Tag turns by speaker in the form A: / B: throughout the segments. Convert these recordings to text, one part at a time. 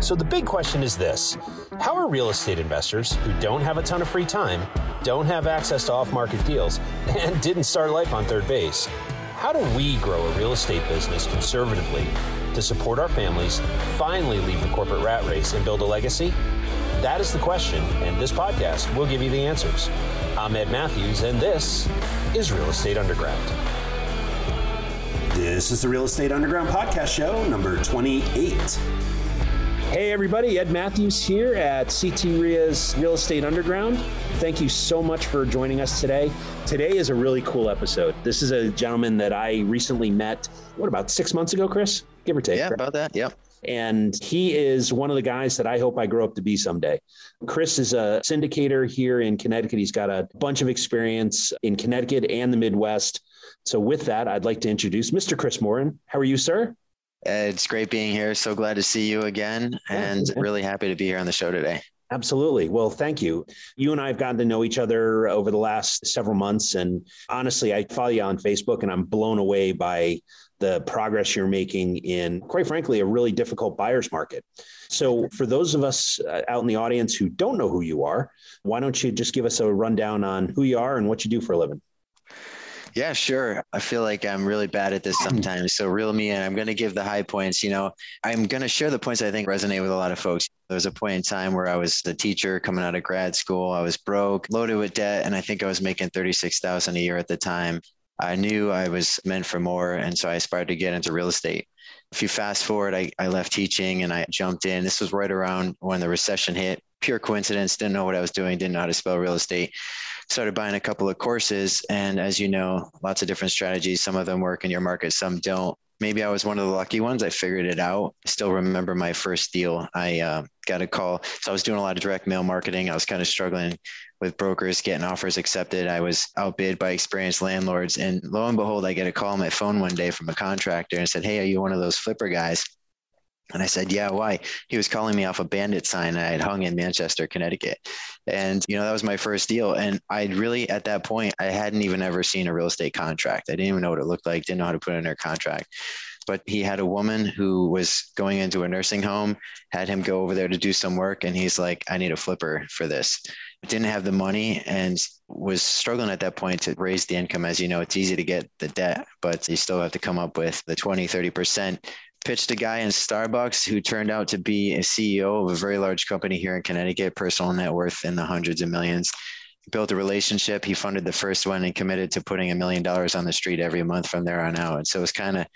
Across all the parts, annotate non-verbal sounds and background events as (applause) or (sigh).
A: So the big question is this How are real estate investors who don't have a ton of free time, don't have access to off market deals, (laughs) and didn't start life on third base? How do we grow a real estate business conservatively to support our families, finally leave the corporate rat race, and build a legacy? That is the question, and this podcast will give you the answers. I'm Ed Matthews, and this is Real Estate Underground.
B: This is the Real Estate Underground podcast show, number 28.
A: Hey, everybody, Ed Matthews here at CT REIA's Real Estate Underground. Thank you so much for joining us today. Today is a really cool episode. This is a gentleman that I recently met, what, about six months ago, Kris? Give or take.
C: Yeah, about that. Yep.
A: And he is one of the guys that I hope I grow up to be someday. Kris is a syndicator here in Connecticut. He's got a bunch of experience in Connecticut and the Midwest. So, with that, I'd like to introduce Mr. Kris Morin. How are you, sir?
C: It's great being here. So glad to see you again and really happy to be here on the show today.
A: Absolutely. Well, thank you. You and I have gotten to know each other over the last several months. And honestly, I follow you on Facebook and I'm blown away by the progress you're making in, quite frankly, a really difficult buyer's market. So, for those of us uh, out in the audience who don't know who you are, why don't you just give us a rundown on who you are and what you do for a living?
C: Yeah, sure. I feel like I'm really bad at this sometimes. So reel me in. I'm going to give the high points. You know, I'm going to share the points I think resonate with a lot of folks. There was a point in time where I was a teacher coming out of grad school. I was broke, loaded with debt, and I think I was making 36,000 a year at the time. I knew I was meant for more. And so I aspired to get into real estate. If you fast forward, I, I left teaching and I jumped in. This was right around when the recession hit. Pure coincidence, didn't know what I was doing, didn't know how to spell real estate started buying a couple of courses. And as you know, lots of different strategies. Some of them work in your market, some don't. Maybe I was one of the lucky ones. I figured it out. Still remember my first deal. I uh, got a call. So I was doing a lot of direct mail marketing. I was kind of struggling with brokers getting offers accepted. I was outbid by experienced landlords. And lo and behold, I get a call on my phone one day from a contractor and said, Hey, are you one of those flipper guys? And I said, Yeah, why? He was calling me off a bandit sign I had hung in Manchester, Connecticut. And, you know, that was my first deal. And I'd really, at that point, I hadn't even ever seen a real estate contract. I didn't even know what it looked like, didn't know how to put in a contract. But he had a woman who was going into a nursing home, had him go over there to do some work. And he's like, I need a flipper for this. Didn't have the money and was struggling at that point to raise the income. As you know, it's easy to get the debt, but you still have to come up with the 20, 30% pitched a guy in Starbucks who turned out to be a CEO of a very large company here in Connecticut, personal net worth in the hundreds of millions. Built a relationship. He funded the first one and committed to putting a million dollars on the street every month from there on out. And so it was kind of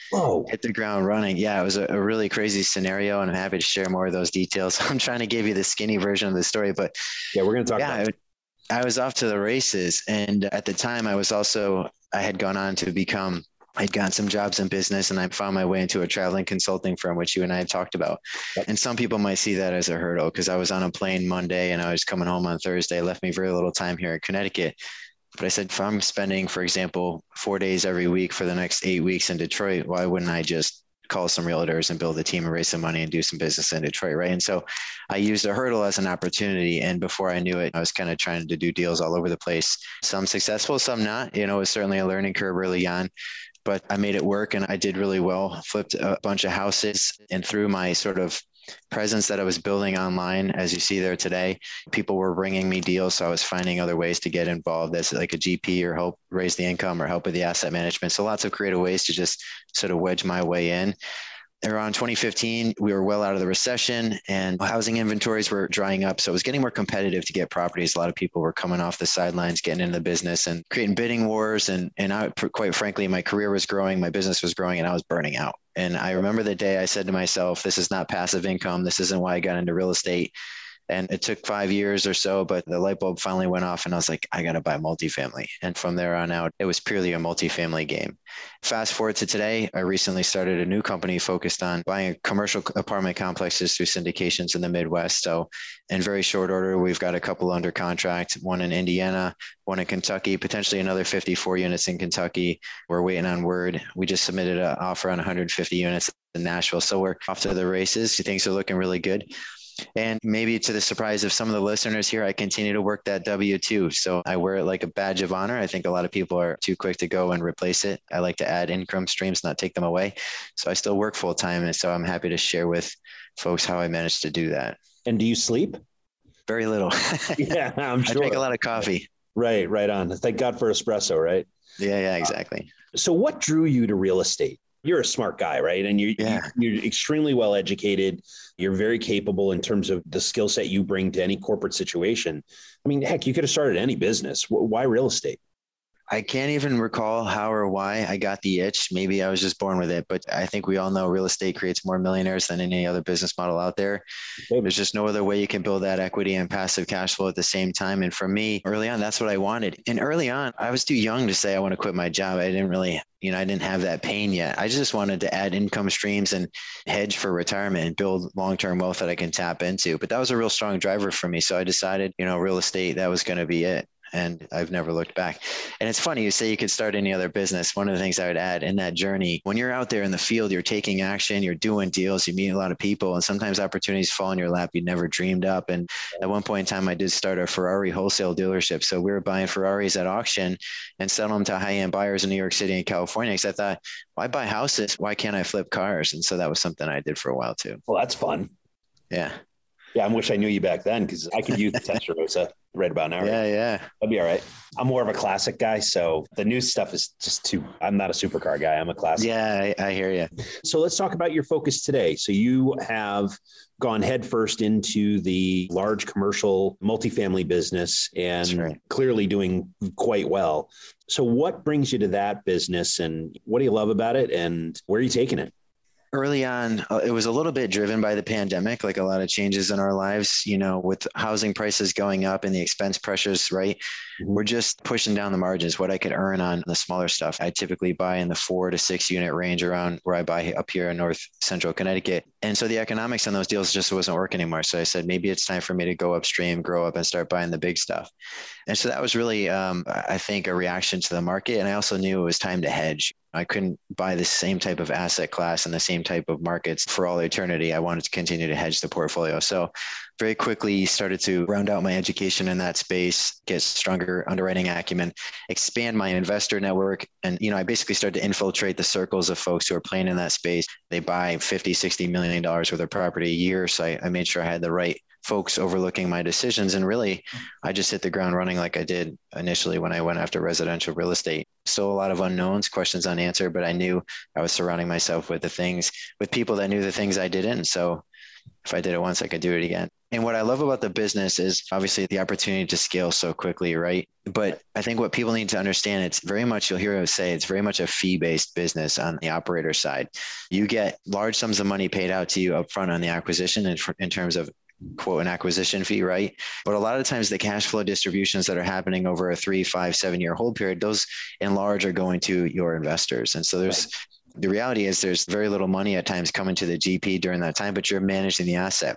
C: hit the ground running. Yeah, it was a, a, really crazy scenario, and I'm happy to share more of those details. (laughs) I'm trying to give you the skinny version of the story, but
A: yeah, we're going to talk
C: yeah,
A: about.
C: I, I was off to the races, and at the time, I was also I had gone on to become I'd gotten some jobs in business and I found my way into a traveling consulting firm, which you and I had talked about. Yep. And some people might see that as a hurdle because I was on a plane Monday and I was coming home on Thursday, left me very little time here in Connecticut. But I said, if I'm spending, for example, four days every week for the next eight weeks in Detroit, why wouldn't I just call some realtors and build a team and raise some money and do some business in Detroit, right? And so I used a hurdle as an opportunity. And before I knew it, I was kind of trying to do deals all over the place. Some successful, some not. You know, it was certainly a learning curve early on but I made it work and I did really well. Flipped a bunch of houses and through my sort of presence that I was building online, as you see there today, people were bringing me deals. So I was finding other ways to get involved as like a GP or help raise the income or help with the asset management. So lots of creative ways to just sort of wedge my way in around 2015, we were well out of the recession and housing inventories were drying up. So it was getting more competitive to get properties. A lot of people were coming off the sidelines, getting into the business and creating bidding wars. And, and I, quite frankly, my career was growing, my business was growing, and I was burning out. And I remember the day I said to myself, this is not passive income. This isn't why I got into real estate. And it took five years or so, but the light bulb finally went off, and I was like, I got to buy multifamily. And from there on out, it was purely a multifamily game. Fast forward to today, I recently started a new company focused on buying commercial apartment complexes through syndications in the Midwest. So, in very short order, we've got a couple under contract one in Indiana, one in Kentucky, potentially another 54 units in Kentucky. We're waiting on word. We just submitted an offer on 150 units in Nashville. So, we're off to the races. Things are looking really good. And maybe to the surprise of some of the listeners here, I continue to work that W 2. So I wear it like a badge of honor. I think a lot of people are too quick to go and replace it. I like to add income streams, not take them away. So I still work full time. And so I'm happy to share with folks how I managed to do that.
A: And do you sleep?
C: Very little. (laughs)
A: yeah, I'm sure.
C: I drink a lot of coffee.
A: Right, right on. Thank God for espresso, right?
C: Yeah, yeah, exactly.
A: Uh, so, what drew you to real estate? You're a smart guy, right? And you're,
C: yeah.
A: you're extremely well educated. You're very capable in terms of the skill set you bring to any corporate situation. I mean, heck, you could have started any business. Why real estate?
C: I can't even recall how or why I got the itch. Maybe I was just born with it, but I think we all know real estate creates more millionaires than any other business model out there. There's just no other way you can build that equity and passive cash flow at the same time. And for me, early on, that's what I wanted. And early on, I was too young to say I want to quit my job. I didn't really, you know, I didn't have that pain yet. I just wanted to add income streams and hedge for retirement and build long term wealth that I can tap into. But that was a real strong driver for me. So I decided, you know, real estate, that was going to be it and I've never looked back. And it's funny you say you could start any other business. One of the things I would add in that journey, when you're out there in the field, you're taking action, you're doing deals, you meet a lot of people, and sometimes opportunities fall in your lap you never dreamed up. And at one point in time, I did start a Ferrari wholesale dealership. So we were buying Ferraris at auction and selling them to high end buyers in New York City and California. Because I thought, why buy houses? Why can't I flip cars? And so that was something I did for a while too.
A: Well, that's fun.
C: Yeah.
A: Yeah, I wish I knew you back then because I could use the Testarossa right about now.
C: Yeah, yeah.
A: That'd be all right. I'm more of a classic guy. So the new stuff is just too, I'm not a supercar guy. I'm a classic.
C: Yeah, I, I hear you.
A: So let's talk about your focus today. So you have gone headfirst into the large commercial multifamily business and right. clearly doing quite well. So what brings you to that business and what do you love about it and where are you taking it?
C: Early on, uh, it was a little bit driven by the pandemic, like a lot of changes in our lives, you know, with housing prices going up and the expense pressures, right? Mm-hmm. We're just pushing down the margins, what I could earn on the smaller stuff. I typically buy in the four to six unit range around where I buy up here in North Central Connecticut. And so the economics on those deals just wasn't working anymore. So I said, maybe it's time for me to go upstream, grow up and start buying the big stuff. And so that was really, um, I think, a reaction to the market. And I also knew it was time to hedge. I couldn't buy the same type of asset class and the same type of markets for all eternity. I wanted to continue to hedge the portfolio. So very quickly started to round out my education in that space, get stronger underwriting acumen, expand my investor network. And, you know, I basically started to infiltrate the circles of folks who are playing in that space. They buy 50, 60 million dollars worth of property a year. So I, I made sure I had the right folks overlooking my decisions. And really, I just hit the ground running like I did initially when I went after residential real estate. Still a lot of unknowns, questions unanswered, but I knew I was surrounding myself with the things, with people that knew the things I didn't. So if I did it once, I could do it again. And what I love about the business is obviously the opportunity to scale so quickly, right? But I think what people need to understand, it's very much, you'll hear us say, it's very much a fee based business on the operator side. You get large sums of money paid out to you upfront on the acquisition in, in terms of quote an acquisition fee, right? But a lot of times the cash flow distributions that are happening over a three, five, seven year hold period, those in large are going to your investors. And so there's right. the reality is there's very little money at times coming to the GP during that time, but you're managing the asset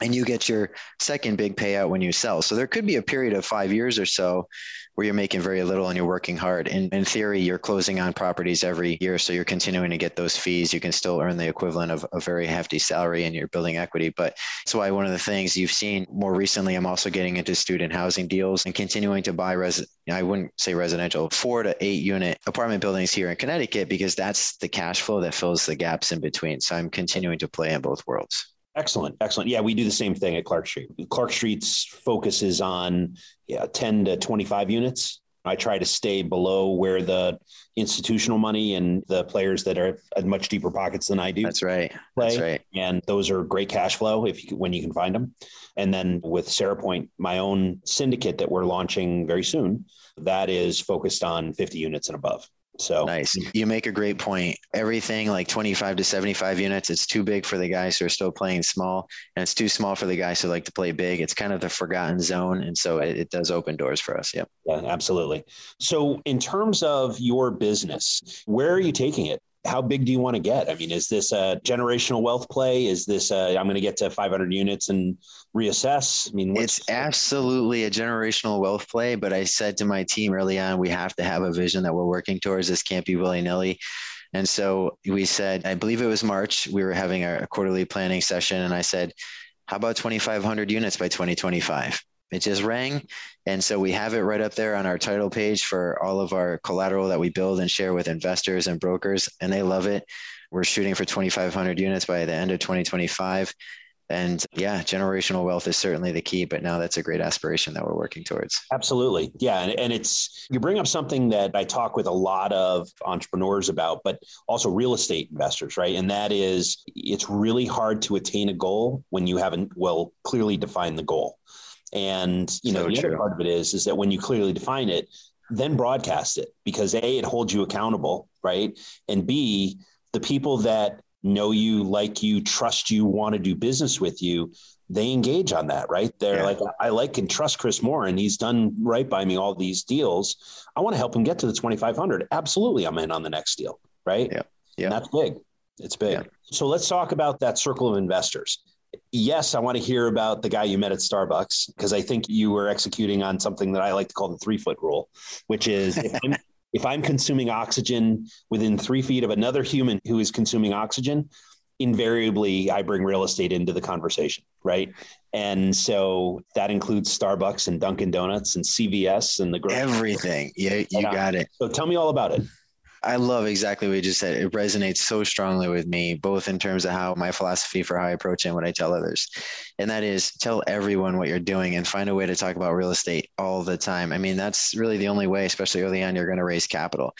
C: and you get your second big payout when you sell. So there could be a period of five years or so where you're making very little and you're working hard. And in theory, you're closing on properties every year. So you're continuing to get those fees. You can still earn the equivalent of a very hefty salary and you're building equity. But that's why one of the things you've seen more recently, I'm also getting into student housing deals and continuing to buy res I wouldn't say residential, four to eight unit apartment buildings here in Connecticut because that's the cash flow that fills the gaps in between. So I'm continuing to play in both worlds.
A: Excellent. Excellent. Yeah, we do the same thing at Clark Street. Clark Street's focus is on yeah, 10 to 25 units. I try to stay below where the institutional money and the players that are at much deeper pockets than I do.
C: That's right.
A: Play.
C: That's right.
A: And those are great cash flow if you, when you can find them. And then with Sarah Point, my own syndicate that we're launching very soon, that is focused on 50 units and above. So
C: nice. You make a great point. Everything like 25 to 75 units, it's too big for the guys who are still playing small, and it's too small for the guys who like to play big. It's kind of the forgotten zone. And so it, it does open doors for us. Yep.
A: Yeah, absolutely. So, in terms of your business, where are you taking it? How big do you want to get? I mean, is this a generational wealth play? Is this i am going to get to 500 units and reassess? I mean,
C: it's absolutely a generational wealth play. But I said to my team early on, we have to have a vision that we're working towards. This can't be willy nilly. And so we said, I believe it was March, we were having a quarterly planning session, and I said, how about 2,500 units by 2025? It just rang. And so we have it right up there on our title page for all of our collateral that we build and share with investors and brokers, and they love it. We're shooting for 2,500 units by the end of 2025. And yeah, generational wealth is certainly the key, but now that's a great aspiration that we're working towards.
A: Absolutely. Yeah. And, and it's, you bring up something that I talk with a lot of entrepreneurs about, but also real estate investors, right? And that is it's really hard to attain a goal when you haven't well clearly defined the goal. And you know, so the true. other part of it is is that when you clearly define it, then broadcast it because A, it holds you accountable, right? And B, the people that know you, like you, trust you, want to do business with you, they engage on that, right? They're yeah. like, I like and trust Kris Moore, and he's done right by me all these deals. I want to help him get to the 2,500. Absolutely, I'm in on the next deal, right?
C: Yeah. Yeah.
A: And that's big. It's big. Yeah. So let's talk about that circle of investors. Yes, I want to hear about the guy you met at Starbucks because I think you were executing on something that I like to call the three foot rule, which is if I'm, (laughs) if I'm consuming oxygen within three feet of another human who is consuming oxygen, invariably I bring real estate into the conversation, right? And so that includes Starbucks and Dunkin' Donuts and CVS and the
C: everything. Yeah, you got it.
A: So tell me all about it.
C: I love exactly what you just said. It resonates so strongly with me, both in terms of how my philosophy for how I approach it and what I tell others. And that is tell everyone what you're doing and find a way to talk about real estate all the time. I mean, that's really the only way, especially early on, you're going to raise capital.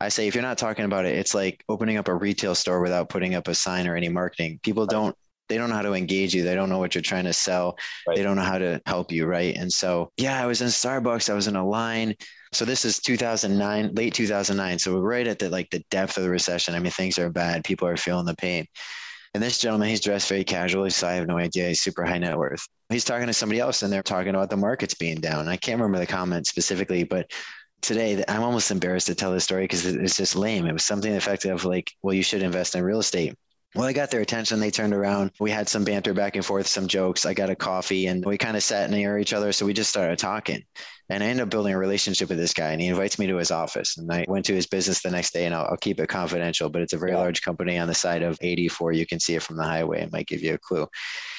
C: I say if you're not talking about it, it's like opening up a retail store without putting up a sign or any marketing. People don't they don't know how to engage you. They don't know what you're trying to sell. Right. They don't know how to help you, right? And so, yeah, I was in Starbucks. I was in a line. So this is 2009, late 2009. So we're right at the like the depth of the recession. I mean, things are bad. People are feeling the pain. And this gentleman, he's dressed very casually, so I have no idea. He's super high net worth. He's talking to somebody else, and they're talking about the markets being down. I can't remember the comment specifically, but today I'm almost embarrassed to tell this story because it's just lame. It was something effective of like, well, you should invest in real estate. Well, I got their attention. They turned around. We had some banter back and forth, some jokes. I got a coffee and we kind of sat near each other. So we just started talking. And I ended up building a relationship with this guy. And he invites me to his office. And I went to his business the next day and I'll, I'll keep it confidential, but it's a very yeah. large company on the side of 84. You can see it from the highway. It might give you a clue.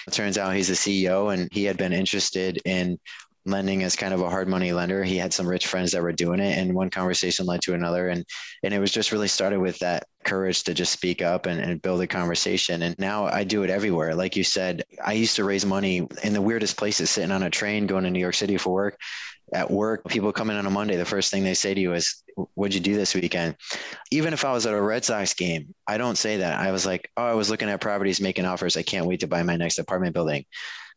C: It turns out he's the CEO and he had been interested in lending as kind of a hard money lender. He had some rich friends that were doing it, and one conversation led to another. And and it was just really started with that courage to just speak up and, and build a conversation. And now I do it everywhere. Like you said, I used to raise money in the weirdest places, sitting on a train going to New York City for work. At work, people come in on a Monday. The first thing they say to you is, What'd you do this weekend? Even if I was at a Red Sox game, I don't say that. I was like, Oh, I was looking at properties, making offers. I can't wait to buy my next apartment building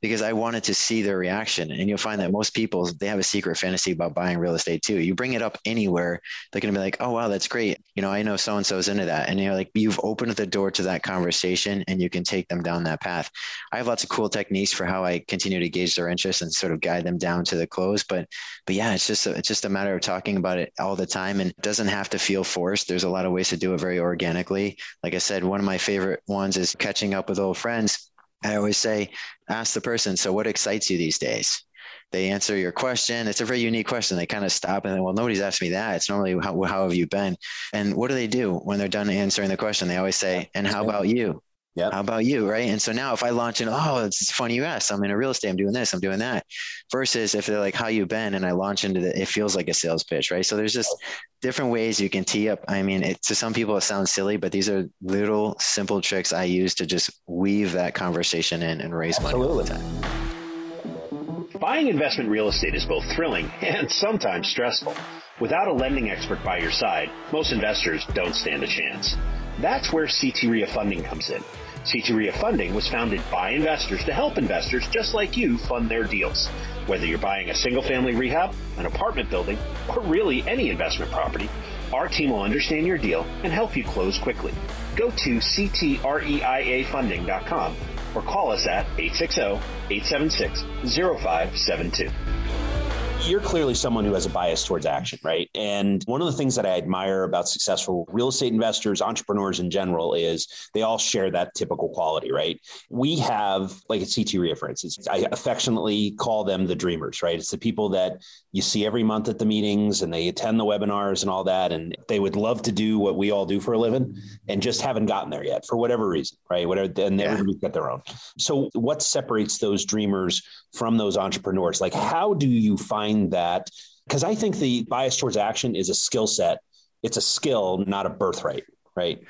C: because I wanted to see their reaction. And you'll find that most people, they have a secret fantasy about buying real estate too. You bring it up anywhere, they're going to be like, oh, wow, that's great. You know, I know so and so's into that. And you're like, you've opened the door to that conversation and you can take them down that path. I have lots of cool techniques for how I continue to gauge their interest and sort of guide them down to the close. But, but yeah, it's just, a, it's just a matter of talking about it all the time and it doesn't have to feel forced. There's a lot of ways to do it very organically. Like I said, one of my favorite ones is catching up with old friends I always say, ask the person, so what excites you these days? They answer your question. It's a very unique question. They kind of stop and then, well, nobody's asked me that. It's normally, how, how have you been? And what do they do when they're done answering the question? They always say, and how about you? Yeah. How about you? Right. And so now if I launch in, oh, it's funny you asked, I'm in a real estate, I'm doing this, I'm doing that. Versus if they're like, how you been? And I launch into the, it feels like a sales pitch. Right. So there's just different ways you can tee up. I mean, it, to some people, it sounds silly, but these are little simple tricks I use to just weave that conversation in and raise money all the time.
D: Buying investment real estate is both thrilling (laughs) and sometimes stressful. Without a lending expert by your side, most investors don't stand a chance. That's where CT funding comes in. CT REIA Funding was founded by investors to help investors just like you fund their deals. Whether you're buying a single family rehab, an apartment building, or really any investment property, our team will understand your deal and help you close quickly. Go to ctreiafunding.com or call us at 860-876-0572.
A: You're clearly someone who has a bias towards action, right? And one of the things that I admire about successful real estate investors, entrepreneurs in general, is they all share that typical quality, right? We have, like at CT for instance, I affectionately call them the dreamers, right? It's the people that you see every month at the meetings and they attend the webinars and all that. And they would love to do what we all do for a living and just haven't gotten there yet for whatever reason, right? Whatever, and yeah. everybody's got their own. So, what separates those dreamers from those entrepreneurs? Like, how do you find that? Because I think the bias towards action is a skill set. It's a skill, not a birthright, right?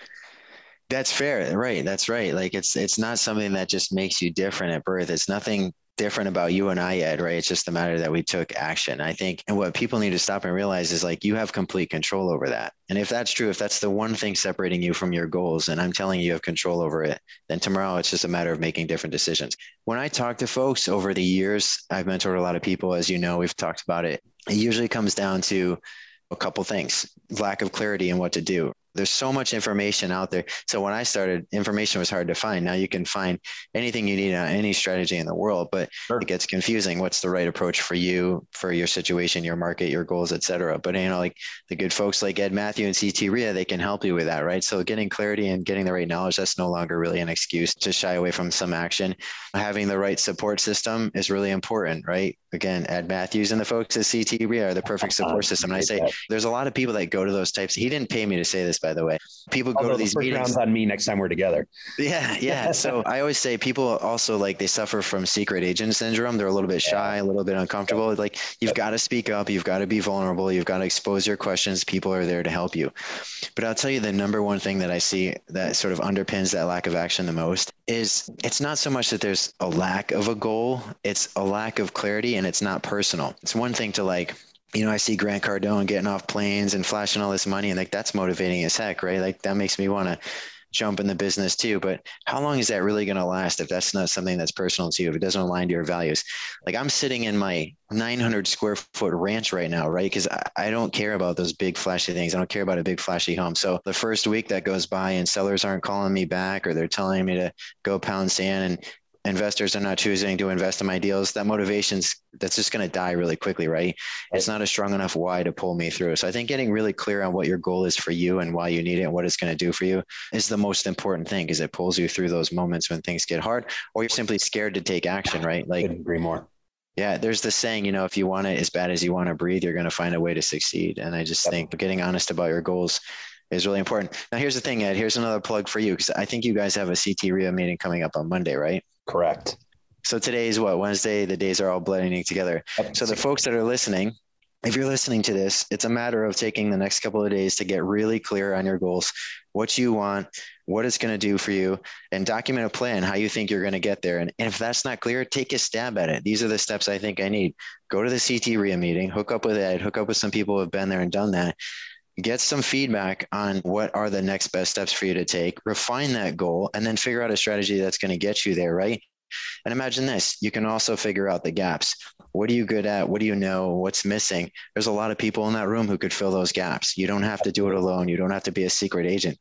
C: That's fair. Right. That's right. Like it's it's not something that just makes you different at birth. It's nothing different about you and I, Ed, right? It's just a matter that we took action. I think, and what people need to stop and realize is like you have complete control over that. And if that's true, if that's the one thing separating you from your goals, and I'm telling you, you have control over it, then tomorrow it's just a matter of making different decisions. When I talk to folks over the years, I've mentored a lot of people, as you know, we've talked about it. It usually comes down to a couple things lack of clarity in what to do there's so much information out there. So when I started, information was hard to find. Now you can find anything you need on any strategy in the world, but sure. it gets confusing. What's the right approach for you, for your situation, your market, your goals, et cetera. But you know, like the good folks like Ed Matthew and CT REIA, they can help you with that, right? So getting clarity and getting the right knowledge, that's no longer really an excuse to shy away from some action. Having the right support system is really important, right? Again, Ed Matthews and the folks at CT REIA are the perfect support (laughs) system. And I say there's a lot of people that go to those types. He didn't pay me to say this, by the way. People go Although to these the meetings
A: on me next time we're together.
C: Yeah, yeah. (laughs) so I always say people also like they suffer from secret agent syndrome. They're a little bit shy, a little bit uncomfortable. Like you've got to speak up, you've got to be vulnerable, you've got to expose your questions. People are there to help you. But I'll tell you the number one thing that I see that sort of underpins that lack of action the most is it's not so much that there's a lack of a goal, it's a lack of clarity and it's not personal. It's one thing to like you know, I see Grant Cardone getting off planes and flashing all this money, and like that's motivating as heck, right? Like that makes me want to jump in the business too. But how long is that really going to last if that's not something that's personal to you, if it doesn't align to your values? Like I'm sitting in my 900 square foot ranch right now, right? Because I, I, don't care about those big flashy things. I don't care about a big flashy home. So the first week that goes by and sellers aren't calling me back or they're telling me to go pound sand and investors are not choosing to invest in my deals, that motivation's that's just going to die really quickly, right? It's not a strong enough why to pull me through. So I think getting really clear on what your goal is for you and why you need it and what it's going to do for you is the most important thing because it pulls you through those moments when things get hard or you're simply scared to take action, right?
A: Like Couldn't agree more.
C: Yeah, there's the saying, you know, if you want it as bad as you want to breathe, you're going to find a way to succeed. And I just yep. think getting honest about your goals is really important. Now, here's the thing, Ed. Here's another plug for you because I think you guys have a CT REIA meeting coming up on Monday, right?
A: Correct.
C: So today is what Wednesday. The days are all blending together. So the folks that are listening, if you're listening to this, it's a matter of taking the next couple of days to get really clear on your goals, what you want, what it's going to do for you, and document a plan how you think you're going to get there. And, and if that's not clear, take a stab at it. These are the steps I think I need. Go to the CT REIA meeting, hook up with Ed, hook up with some people who have been there and done that. Get some feedback on what are the next best steps for you to take, refine that goal, and then figure out a strategy that's going to get you there, right? And imagine this you can also figure out the gaps. What are you good at? What do you know? What's missing? There's a lot of people in that room who could fill those gaps. You don't have to do it alone. You don't have to be a secret agent.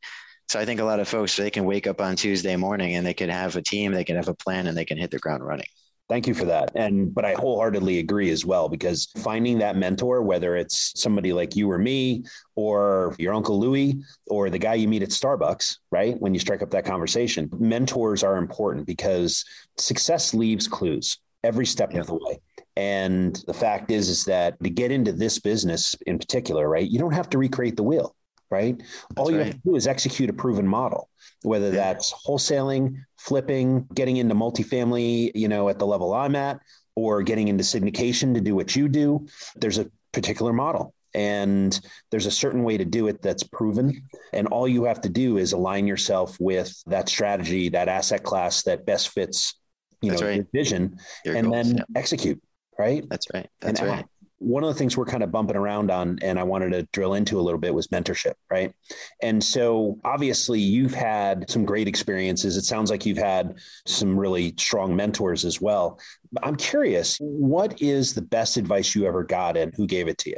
C: So I think a lot of folks, they can wake up on Tuesday morning and they can have a team, they can have a plan, and they can hit the ground running.
A: Thank you for that. And but I wholeheartedly agree as well because finding that mentor, whether it's somebody like you or me, or your uncle Louie, or the guy you meet at Starbucks, right? When you strike up that conversation, mentors are important because success leaves clues every step yeah. of the way. And the fact is, is that to get into this business in particular, right, you don't have to recreate the wheel right? That's All you right. have to do is execute a proven model, whether that's wholesaling, flipping, getting into multifamily, you know, at the level I'm at, or getting into syndication to do what you do. There's a particular model. And there's a certain way to do it that's proven. And all you have to do is align yourself with that strategy, that asset class that best fits, you that's know, right. your vision, your and goals, then yeah. execute. Right.
C: That's right. That's
A: and
C: right
A: one of the things we're kind of bumping around on and I wanted to drill into a little bit was mentorship, right? And so obviously you've had some great experiences. It sounds like you've had some really strong mentors as well. I'm curious, what is the best advice you ever got and who gave it to you?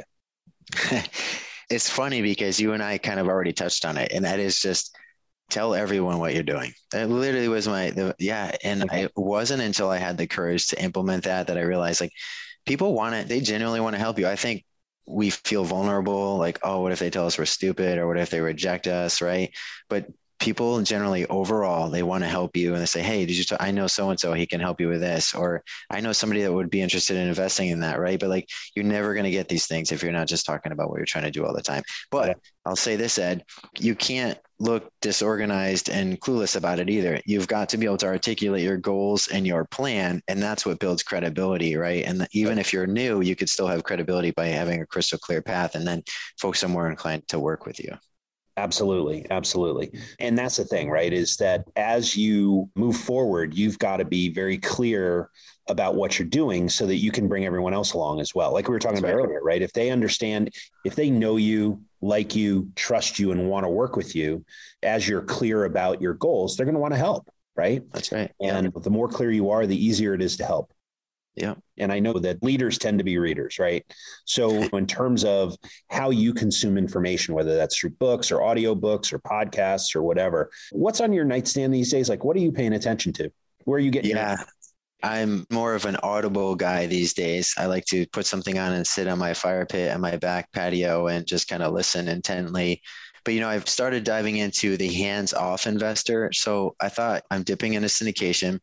A: (laughs)
C: it's funny because you and I kind of already touched on it and that is just tell everyone what you're doing. That literally was my the, yeah, and okay. it wasn't until I had the courage to implement that that I realized like people want it. They genuinely want to help you. I think we feel vulnerable, like, oh, what if they tell us we're stupid or what if they reject us, right? But people generally overall they want to help you and they say hey did you t- I know so and so he can help you with this or i know somebody that would be interested in investing in that right but like you're never going to get these things if you're not just talking about what you're trying to do all the time but i'll say this ed you can't look disorganized and clueless about it either you've got to be able to articulate your goals and your plan and that's what builds credibility right and even if you're new you could still have credibility by having a crystal clear path and then folks are more inclined to work with you
A: Absolutely. Absolutely. And that's the thing, right? Is that as you move forward, you've got to be very clear about what you're doing so that you can bring everyone else along as well. Like we were talking that's about right. earlier, right? If they understand, if they know you, like you, trust you, and want to work with you, as you're clear about your goals, they're going to want to help. Right.
C: That's right.
A: And yeah. the more clear you are, the easier it is to help.
C: Yeah.
A: And I know that leaders tend to be readers, right? So, (laughs) in terms of how you consume information, whether that's through books or audio books or podcasts or whatever, what's on your nightstand these days? Like, what are you paying attention to? Where are you getting?
C: Yeah. I'm more of an audible guy these days. I like to put something on and sit on my fire pit and my back patio and just kind of listen intently. But you know, I've started diving into the hands-off investor. So I thought I'm dipping into syndication.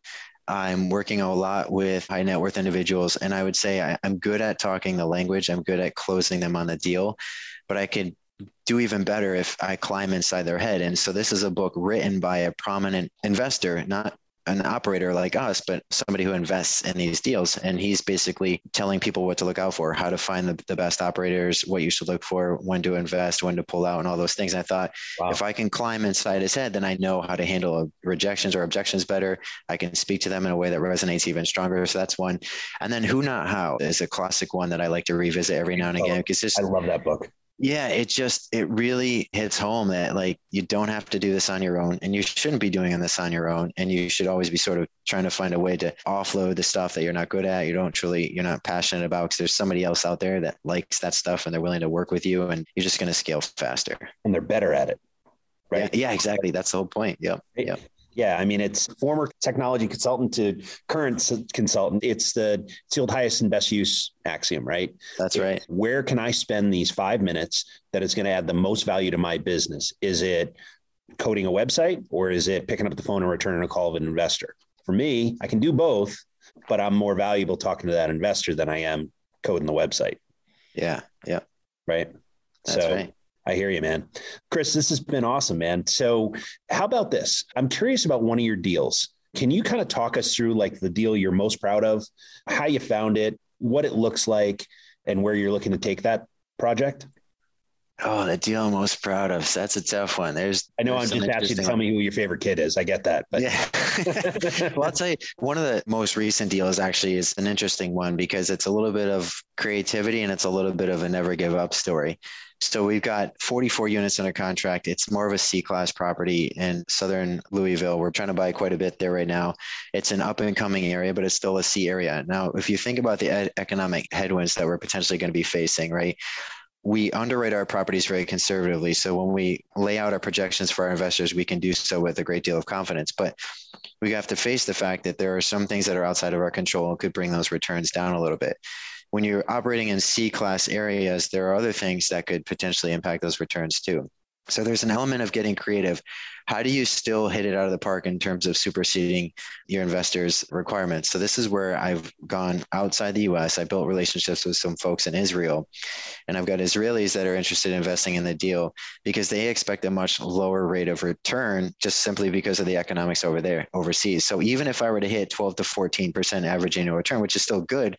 C: I'm working a lot with high net worth individuals, and I would say I, am good at talking the language. I'm good at closing them on the deal, but I could do even better if I climb inside their head. And so this is a book written by a prominent investor, not an operator like us, but somebody who invests in these deals. And he's basically telling people what to look out for, how to find the, the best operators, what you should look for, when to invest, when to pull out, and all those things. And I thought wow. if I can climb inside his head, then I know how to handle rejections or objections better. I can speak to them in a way that resonates even stronger. So that's one. And then Who Not How is a classic one that I like to revisit every now and again because
A: just I love that book
C: yeah it just it really hits home that like you don't have to do this on your own and you shouldn't be doing this on your own and you should always be sort of trying to find a way to offload the stuff that you're not good at you don't truly you're not passionate about because there's somebody else out there that likes that stuff and they're willing to work with you and you're just going to scale faster.
A: And they're better at it
C: right? Yeah, yeah exactly that's the whole point yep yep
A: yeah, I mean, it's former technology consultant to current consultant. It's the sealed highest and best use axiom, right?
C: That's right.
A: Where can I spend these five minutes that is going to add the most value to my business? Is it coding a website or is it picking up the phone and returning a call of an investor? For me, I can do both, but I'm more valuable talking to that investor than I am coding the website.
C: Yeah. Yeah.
A: Right.
C: That's so, right.
A: I hear you, man. Kris, this has been awesome, man. So, how about this? I'm curious about one of your deals. Can you kind of talk us through like the deal you're most proud of, how you found it, what it looks like, and where you're looking to take that project?
C: Oh, the deal I'm most proud of. That's a tough one. There's.
A: I know
C: there's
A: I'm just asking to tell me who your favorite kid is. I get that.
C: But. Yeah. Well, I'll tell you, one of the most recent deals actually is an interesting one because it's a little bit of creativity and it's a little bit of a never give up story. So we've got 44 units under contract. It's more of a C class property in southern Louisville. We're trying to buy quite a bit there right now. It's an up and coming area, but it's still a C area. Now, if you think about the economic headwinds that we're potentially going to be facing, right? We underwrite our properties very conservatively. So when we lay out our projections for our investors, we can do so with a great deal of confidence. But we have to face the fact that there are some things that are outside of our control and could bring those returns down a little bit when you're operating in C class areas, there are other things that could potentially impact those returns too. So there's an element of getting creative. How do you still hit it out of the park in terms of superseding your investors' requirements? So this is where I've gone outside the US. I built relationships with some folks in Israel, and I've got Israelis that are interested in investing in the deal because they expect a much lower rate of return just simply because of the economics over there overseas. So even if I were to hit 12 to 14% average annual return, which is still good,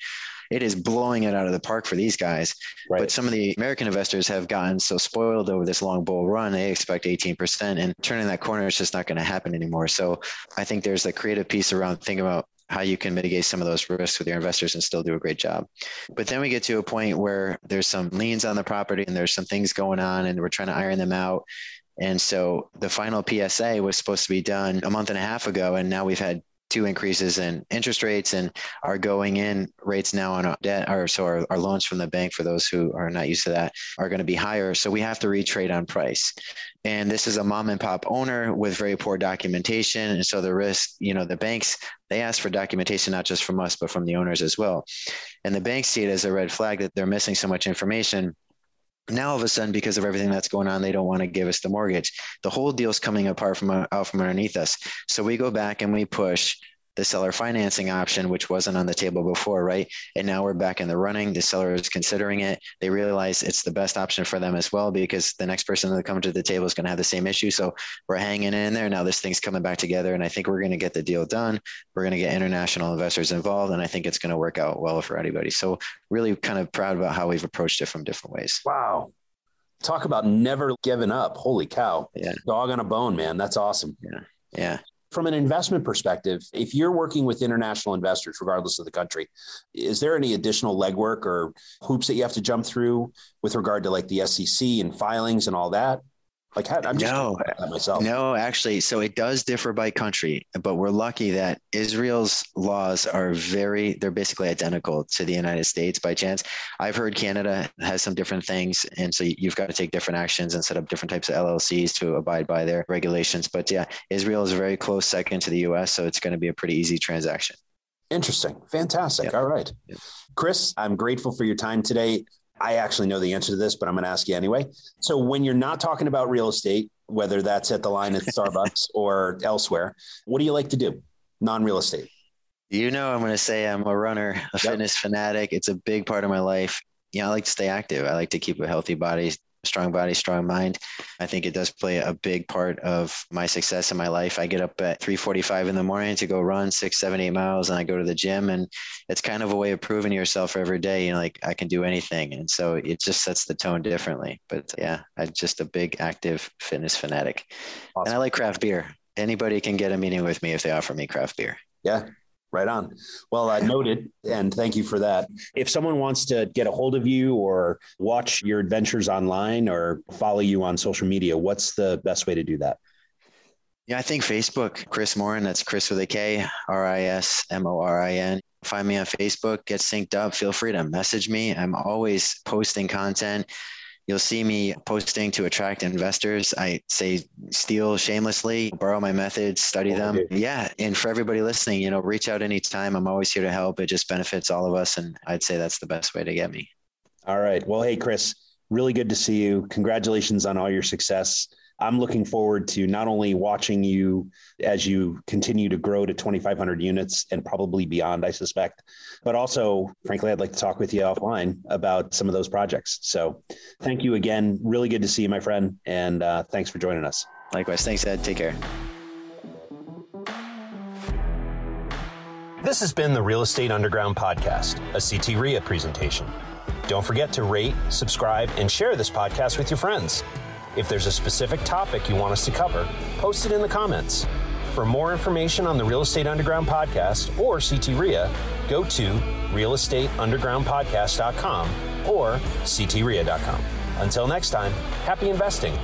C: it is blowing it out of the park for these guys. Right. But some of the American investors have gotten so spoiled over this long bull run, they expect 18%, and turning that corner is just not going to happen anymore. So I think there's a creative piece around thinking about how you can mitigate some of those risks with your investors and still do a great job. But then we get to a point where there's some liens on the property and there's some things going on and we're trying to iron them out. And so the final PSA was supposed to be done a month and a half ago. And now we've had two increases in interest rates and our going in rates now on our debt or so our, our loans from the bank for those who are not used to that are going to be higher. So we have to retrade on price. And this is a mom and pop owner with very poor documentation. And so the risk you know the banks they ask for documentation not just from us but from the owners as well. And the banks see it as a red flag that they're missing so much information now all of a sudden because of everything that's going on they don't want to give us the mortgage. The whole deal's coming apart from out from underneath us. So we go back and we push the seller financing option which wasn't on the table before right? And now we're back in the running. The seller is considering it. They realize it's the best option for them as well because the next person that comes to the table is going to have the same issue. So we're hanging in there. Now this thing's coming back together and i think we're going to get the deal done. We're going to get international investors involved and i think it's going to work out well for everybody so really kind of proud about how we've approached it from different ways.
A: Wow. Talk about never giving up. Holy cow.
C: Yeah.
A: Dog on a bone man. That's awesome.
C: Yeah. Yeah
A: from an investment perspective, if you're working with international investors, regardless of the country, is there any additional legwork or hoops that you have to jump through with regard to like the SEC and filings and all that? Like, I'm just
C: no, myself. No, actually, so it does differ by country, but we're lucky that Israel's laws are very, they're basically identical to the United States by chance. I've heard Canada has some different things. And so you've got to take different actions and set up different types of LLCs to abide by their regulations. But yeah, Israel is a very close second to the US. So it's going to be a pretty easy transaction.
A: Interesting. Fantastic. All right. Kris, I'm grateful for your time today. I actually know the answer to this, but I'm going to ask you anyway. So, when you're not talking about real estate, whether that's at the line at Starbucks (laughs) or elsewhere, what do you like to do? Non real estate.
C: You know, I'm going to say I'm a runner, a yep. fitness fanatic. It's a big part of my life. You know, I like to stay active. I like to keep a healthy body, strong body, strong mind. I think it does play a big part of my success in my life. I get up at 3:45 in the morning to go run six, seven, eight miles, and I go to the gym, and it's kind of a way of proving to yourself every day. You know, like I can do anything, and so it just sets the tone differently. But yeah, I'm just a big active fitness fanatic, awesome. and I like craft beer. Anybody can get a meeting with me if they offer me craft beer.
A: Yeah, Right on. Well, uh, noted, and thank you for that. If someone wants to get a hold of you or watch your adventures online or follow you on social media, what's the best way to do that?
C: Yeah, I think Facebook, Kris Morin, that's Kris with a K, R I S M O R I N. Find me on Facebook, get synced up. Feel free to message me. I'm always posting content You'll see me posting to attract investors. I say steal shamelessly, borrow my methods, study them. Yeah. And for everybody listening, you know, reach out anytime. I'm always here to help. It just benefits all of us. And I'd say that's the best way to get me.
A: All right. Well, hey, Chris, really good to see you. Congratulations on all your success. I'm looking forward to not only watching you as you continue to grow to 2,500 units and probably beyond, I suspect, but also, frankly, I'd like to talk with you offline about some of those projects. So thank you again. Really good to see you, my friend. And uh, thanks for joining us.
C: Likewise. Thanks, Ed. Take care.
A: This has been the Real Estate Underground Podcast, a CT REIA presentation. Don't forget to rate, subscribe, and share this podcast with your friends. If there's a specific topic you want us to cover, post it in the comments. For more information on the Real Estate Underground podcast or CT REIA, go to realestateundergroundpodcast.com or ctreia.com. Until next time, happy investing.